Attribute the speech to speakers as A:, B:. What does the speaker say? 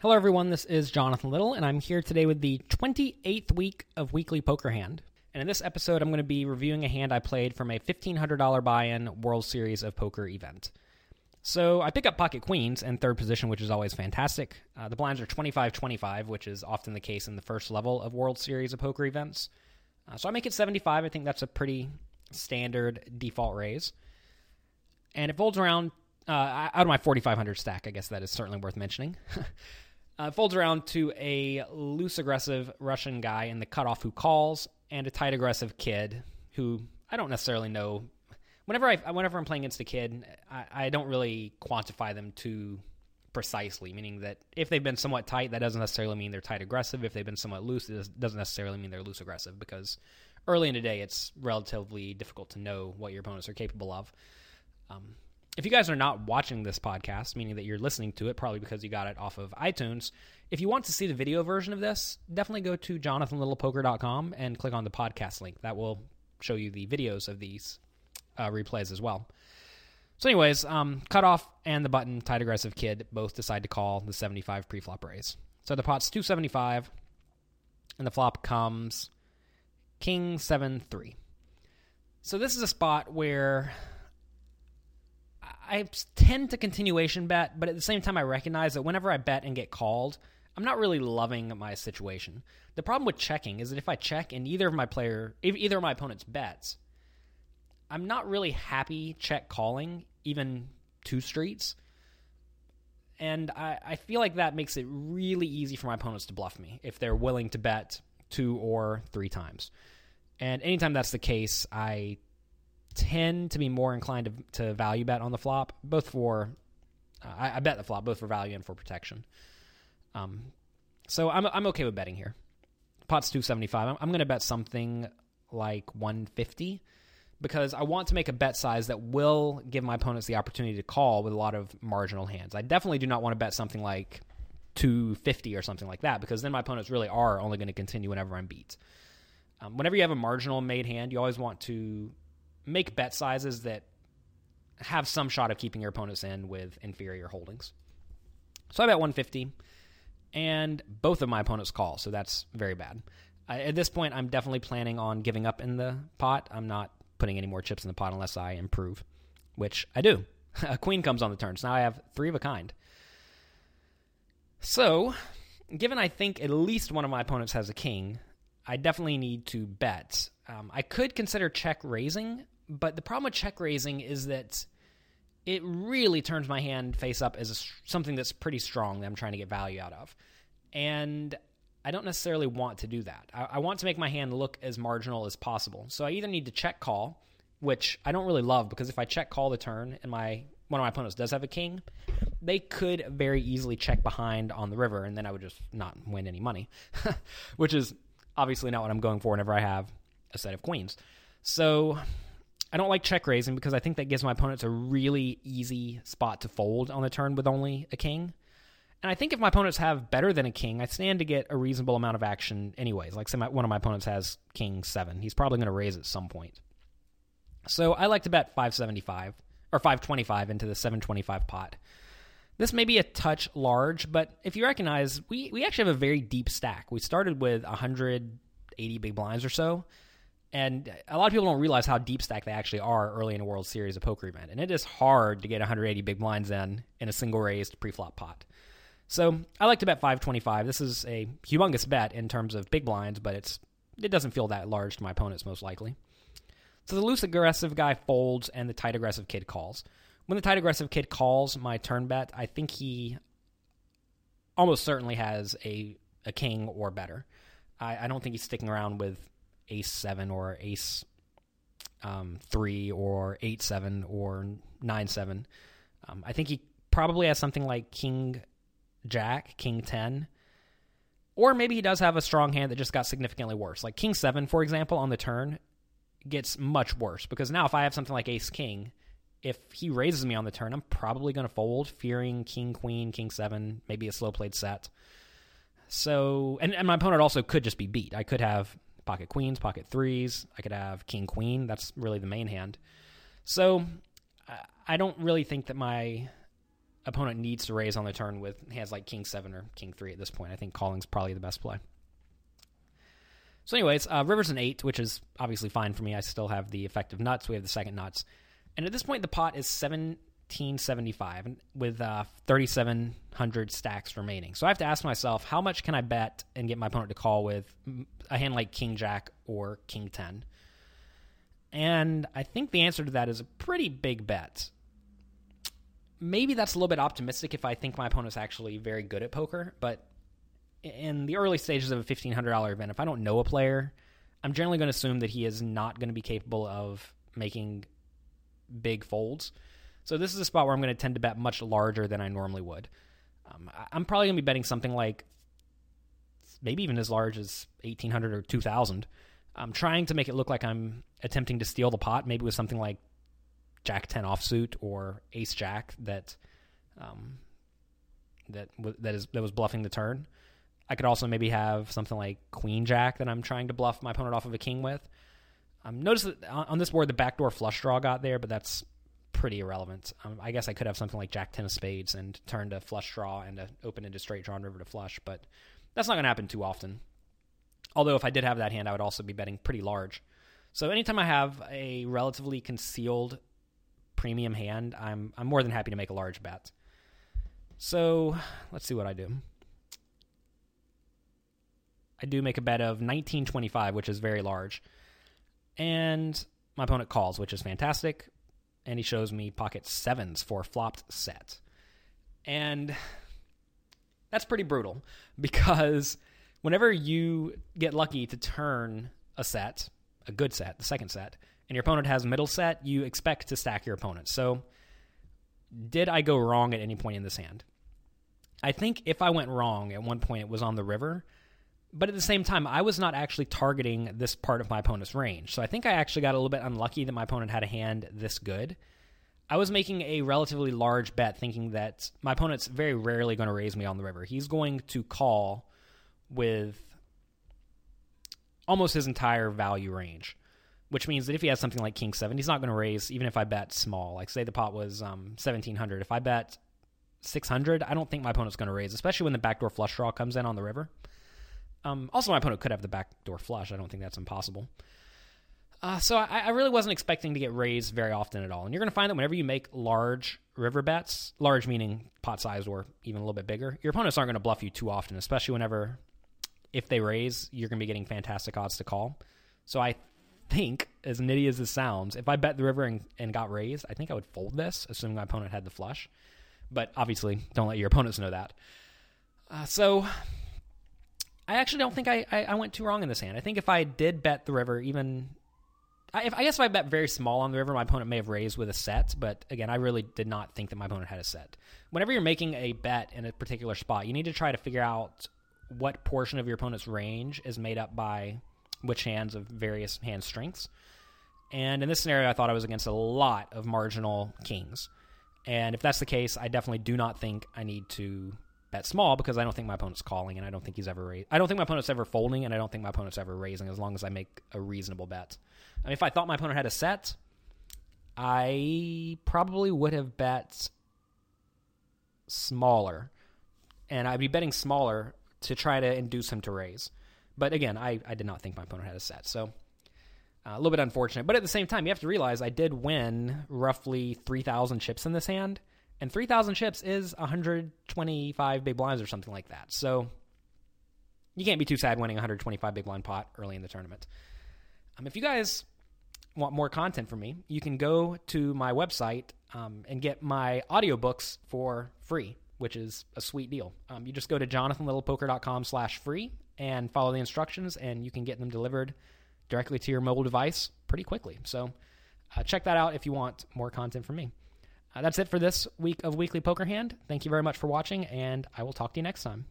A: Hello, everyone. This is Jonathan Little, and I'm here today with the 28th week of Weekly Poker Hand. And in this episode, I'm going to be reviewing a hand I played from a $1,500 buy in World Series of Poker event. So I pick up pocket queens in third position, which is always fantastic. Uh, the blinds are 25 25, which is often the case in the first level of World Series of Poker events. Uh, so I make it 75. I think that's a pretty standard default raise. And it folds around uh, out of my 4,500 stack. I guess that is certainly worth mentioning. uh, folds around to a loose aggressive Russian guy in the cutoff who calls, and a tight aggressive kid who I don't necessarily know. Whenever I whenever I'm playing against a kid, I, I don't really quantify them too precisely. Meaning that if they've been somewhat tight, that doesn't necessarily mean they're tight aggressive. If they've been somewhat loose, it doesn't necessarily mean they're loose aggressive because early in the day, it's relatively difficult to know what your opponents are capable of. Um, if you guys are not watching this podcast, meaning that you're listening to it, probably because you got it off of iTunes, if you want to see the video version of this, definitely go to jonathanlittlepoker.com and click on the podcast link. That will show you the videos of these uh, replays as well. So, anyways, um, cutoff and the button, tight aggressive kid, both decide to call the 75 pre-flop raise. So the pot's 275, and the flop comes king 7 3. So this is a spot where I tend to continuation bet, but at the same time, I recognize that whenever I bet and get called, I'm not really loving my situation. The problem with checking is that if I check and either of my player, either of my opponent's bets, I'm not really happy check calling even two streets. And I, I feel like that makes it really easy for my opponents to bluff me if they're willing to bet two or three times. And anytime that's the case, I tend to be more inclined to, to value bet on the flop, both for uh, I, I, bet the flop both for value and for protection. Um, so I'm I'm okay with betting here. Pot's two seventy five. I'm, I'm going to bet something like one fifty because I want to make a bet size that will give my opponents the opportunity to call with a lot of marginal hands. I definitely do not want to bet something like 250 or something like that because then my opponents really are only going to continue whenever I'm beat. Um, whenever you have a marginal made hand, you always want to make bet sizes that have some shot of keeping your opponents in with inferior holdings. So I bet 150, and both of my opponents call, so that's very bad. I, at this point, I'm definitely planning on giving up in the pot. I'm not putting any more chips in the pot unless I improve, which I do. a queen comes on the turn, so now I have three of a kind. So, given I think at least one of my opponents has a king, I definitely need to bet. Um, I could consider check raising, but the problem with check raising is that it really turns my hand face up as a, something that's pretty strong that I'm trying to get value out of. And I don't necessarily want to do that. I, I, want to make my hand look as marginal as possible. So I either need to check call, which I don't really love because if I check call the turn and my one of my opponents does have a king, they could very easily check behind on the river and then I would just not win any money, which is obviously not what I'm going for whenever I have a set of queens. So I don't like check raising because I think that gives my opponents a really easy spot to fold on the turn with only a king. And I think if my opponents have better than a king, I stand to get a reasonable amount of action anyways. Like say my, one of my opponents has king 7. He's probably going to raise at some point. So I like to bet 575 or 525 into the 725 pot. This may be a touch large, but if you recognize, we, we actually have a very deep stack. We started with 180 big blinds or so. And a lot of people don't realize how deep stack they actually are early in a World Series of poker event. And it is hard to get 180 big blinds in in a single raised pre-flop pot. So I like to bet 525. This is a humongous bet in terms of big blinds, but it's it doesn't feel that large to my opponents most likely. So the loose aggressive guy folds and the tight aggressive kid calls. When the tight aggressive kid calls my turn bet, I think he almost certainly has a a king or better. I, I don't think he's sticking around with ace seven or ace um, three or eight seven or nine seven. Um, I think he probably has something like king jack, king ten, or maybe he does have a strong hand that just got significantly worse. Like king seven, for example, on the turn gets much worse because now if I have something like ace king, if he raises me on the turn, I'm probably going to fold, fearing king queen, king seven, maybe a slow played set. So, and, and my opponent also could just be beat. I could have pocket queens, pocket threes. I could have king queen. That's really the main hand. So I don't really think that my opponent needs to raise on the turn with hands like king seven or king three at this point. I think calling's probably the best play. So, anyways, uh, river's an eight, which is obviously fine for me. I still have the effective nuts. We have the second nuts, and at this point, the pot is seven 1875 with uh, 3,700 stacks remaining. So I have to ask myself, how much can I bet and get my opponent to call with a hand like King Jack or King 10? And I think the answer to that is a pretty big bet. Maybe that's a little bit optimistic if I think my opponent's actually very good at poker, but in the early stages of a $1,500 event, if I don't know a player, I'm generally going to assume that he is not going to be capable of making big folds. So this is a spot where I'm going to tend to bet much larger than I normally would. Um, I'm probably going to be betting something like maybe even as large as 1800 or 2000. I'm trying to make it look like I'm attempting to steal the pot, maybe with something like Jack ten offsuit or Ace Jack that um, that that is that was bluffing the turn. I could also maybe have something like Queen Jack that I'm trying to bluff my opponent off of a king with. Um, notice that on this board the backdoor flush draw got there, but that's pretty irrelevant. Um, I guess I could have something like Jack ten of spades and turn to flush draw and to open-ended straight draw and river to flush, but that's not going to happen too often. Although if I did have that hand, I would also be betting pretty large. So anytime I have a relatively concealed premium hand, I'm I'm more than happy to make a large bet. So let's see what I do. I do make a bet of 1925, which is very large. And my opponent calls, which is fantastic. And he shows me pocket sevens for flopped set. And that's pretty brutal because whenever you get lucky to turn a set, a good set, the second set, and your opponent has middle set, you expect to stack your opponent. So, did I go wrong at any point in this hand? I think if I went wrong at one point, it was on the river. But at the same time, I was not actually targeting this part of my opponent's range. So I think I actually got a little bit unlucky that my opponent had a hand this good. I was making a relatively large bet thinking that my opponent's very rarely going to raise me on the river. He's going to call with almost his entire value range which means that if he has something like King seven, he's not going to raise even if I bet small. Like say the pot was um, seventeen hundred. If I bet six hundred, I don't think my opponent's going to raise, especially when the backdoor flush draw comes in on the river. Um, also, my opponent could have the backdoor flush. I don't think that's impossible. Uh, so I, I, really wasn't expecting to get raised very often at all. And you're going to find that whenever you make large river bets, large meaning pot size or even a little bit bigger, your opponents aren't going to bluff you too often, especially whenever if they raise, you're going to be getting fantastic odds to call. So I think, as nitty as this sounds, if I bet the river and, and got raised, I think I would fold this, assuming my opponent had the flush. But obviously, don't let your opponents know that. Uh, so, I actually don't think I, I, I, went too wrong in this hand. I think if I did bet the river, even. I, if, I guess if I bet very small on the river, my opponent may have raised with a set, but again, I really did not think that my opponent had a set. Whenever you're making a bet in a particular spot, you need to try to figure out what portion of your opponent's range is made up by which hands of various hand strengths. And in this scenario, I thought I was against a lot of marginal kings. And if that's the case, I definitely do not think I need to bet small because I don't think my opponent's calling and I don't think he's ever raised. I don't think my opponent's ever folding and I don't think my opponent's ever raising as long as I make a reasonable bet. I mean, if I thought my opponent had a set, I probably would have bet smaller. And I'd be betting smaller to try to induce him to raise. But again, I, I did not think my opponent had a set. So uh, a little bit unfortunate. But at the same time, you have to realize I did win roughly 3,000 chips in this hand. And 3,000 chips is 125 big blinds or something like that. So you can't be too sad winning 125 big blind pot early in the tournament. Um, if you guys want more content from me, you can go to my website um, and get my audiobooks for free, which is a sweet deal. Um, you just go to jonathanlittlepoker.com slash free and follow the instructions, and you can get them delivered directly to your mobile device pretty quickly. So uh, check that out if you want more content from me. Uh, that's it for this week of Weekly Poker Hand. Thank you very much for watching, and I will talk to you next time.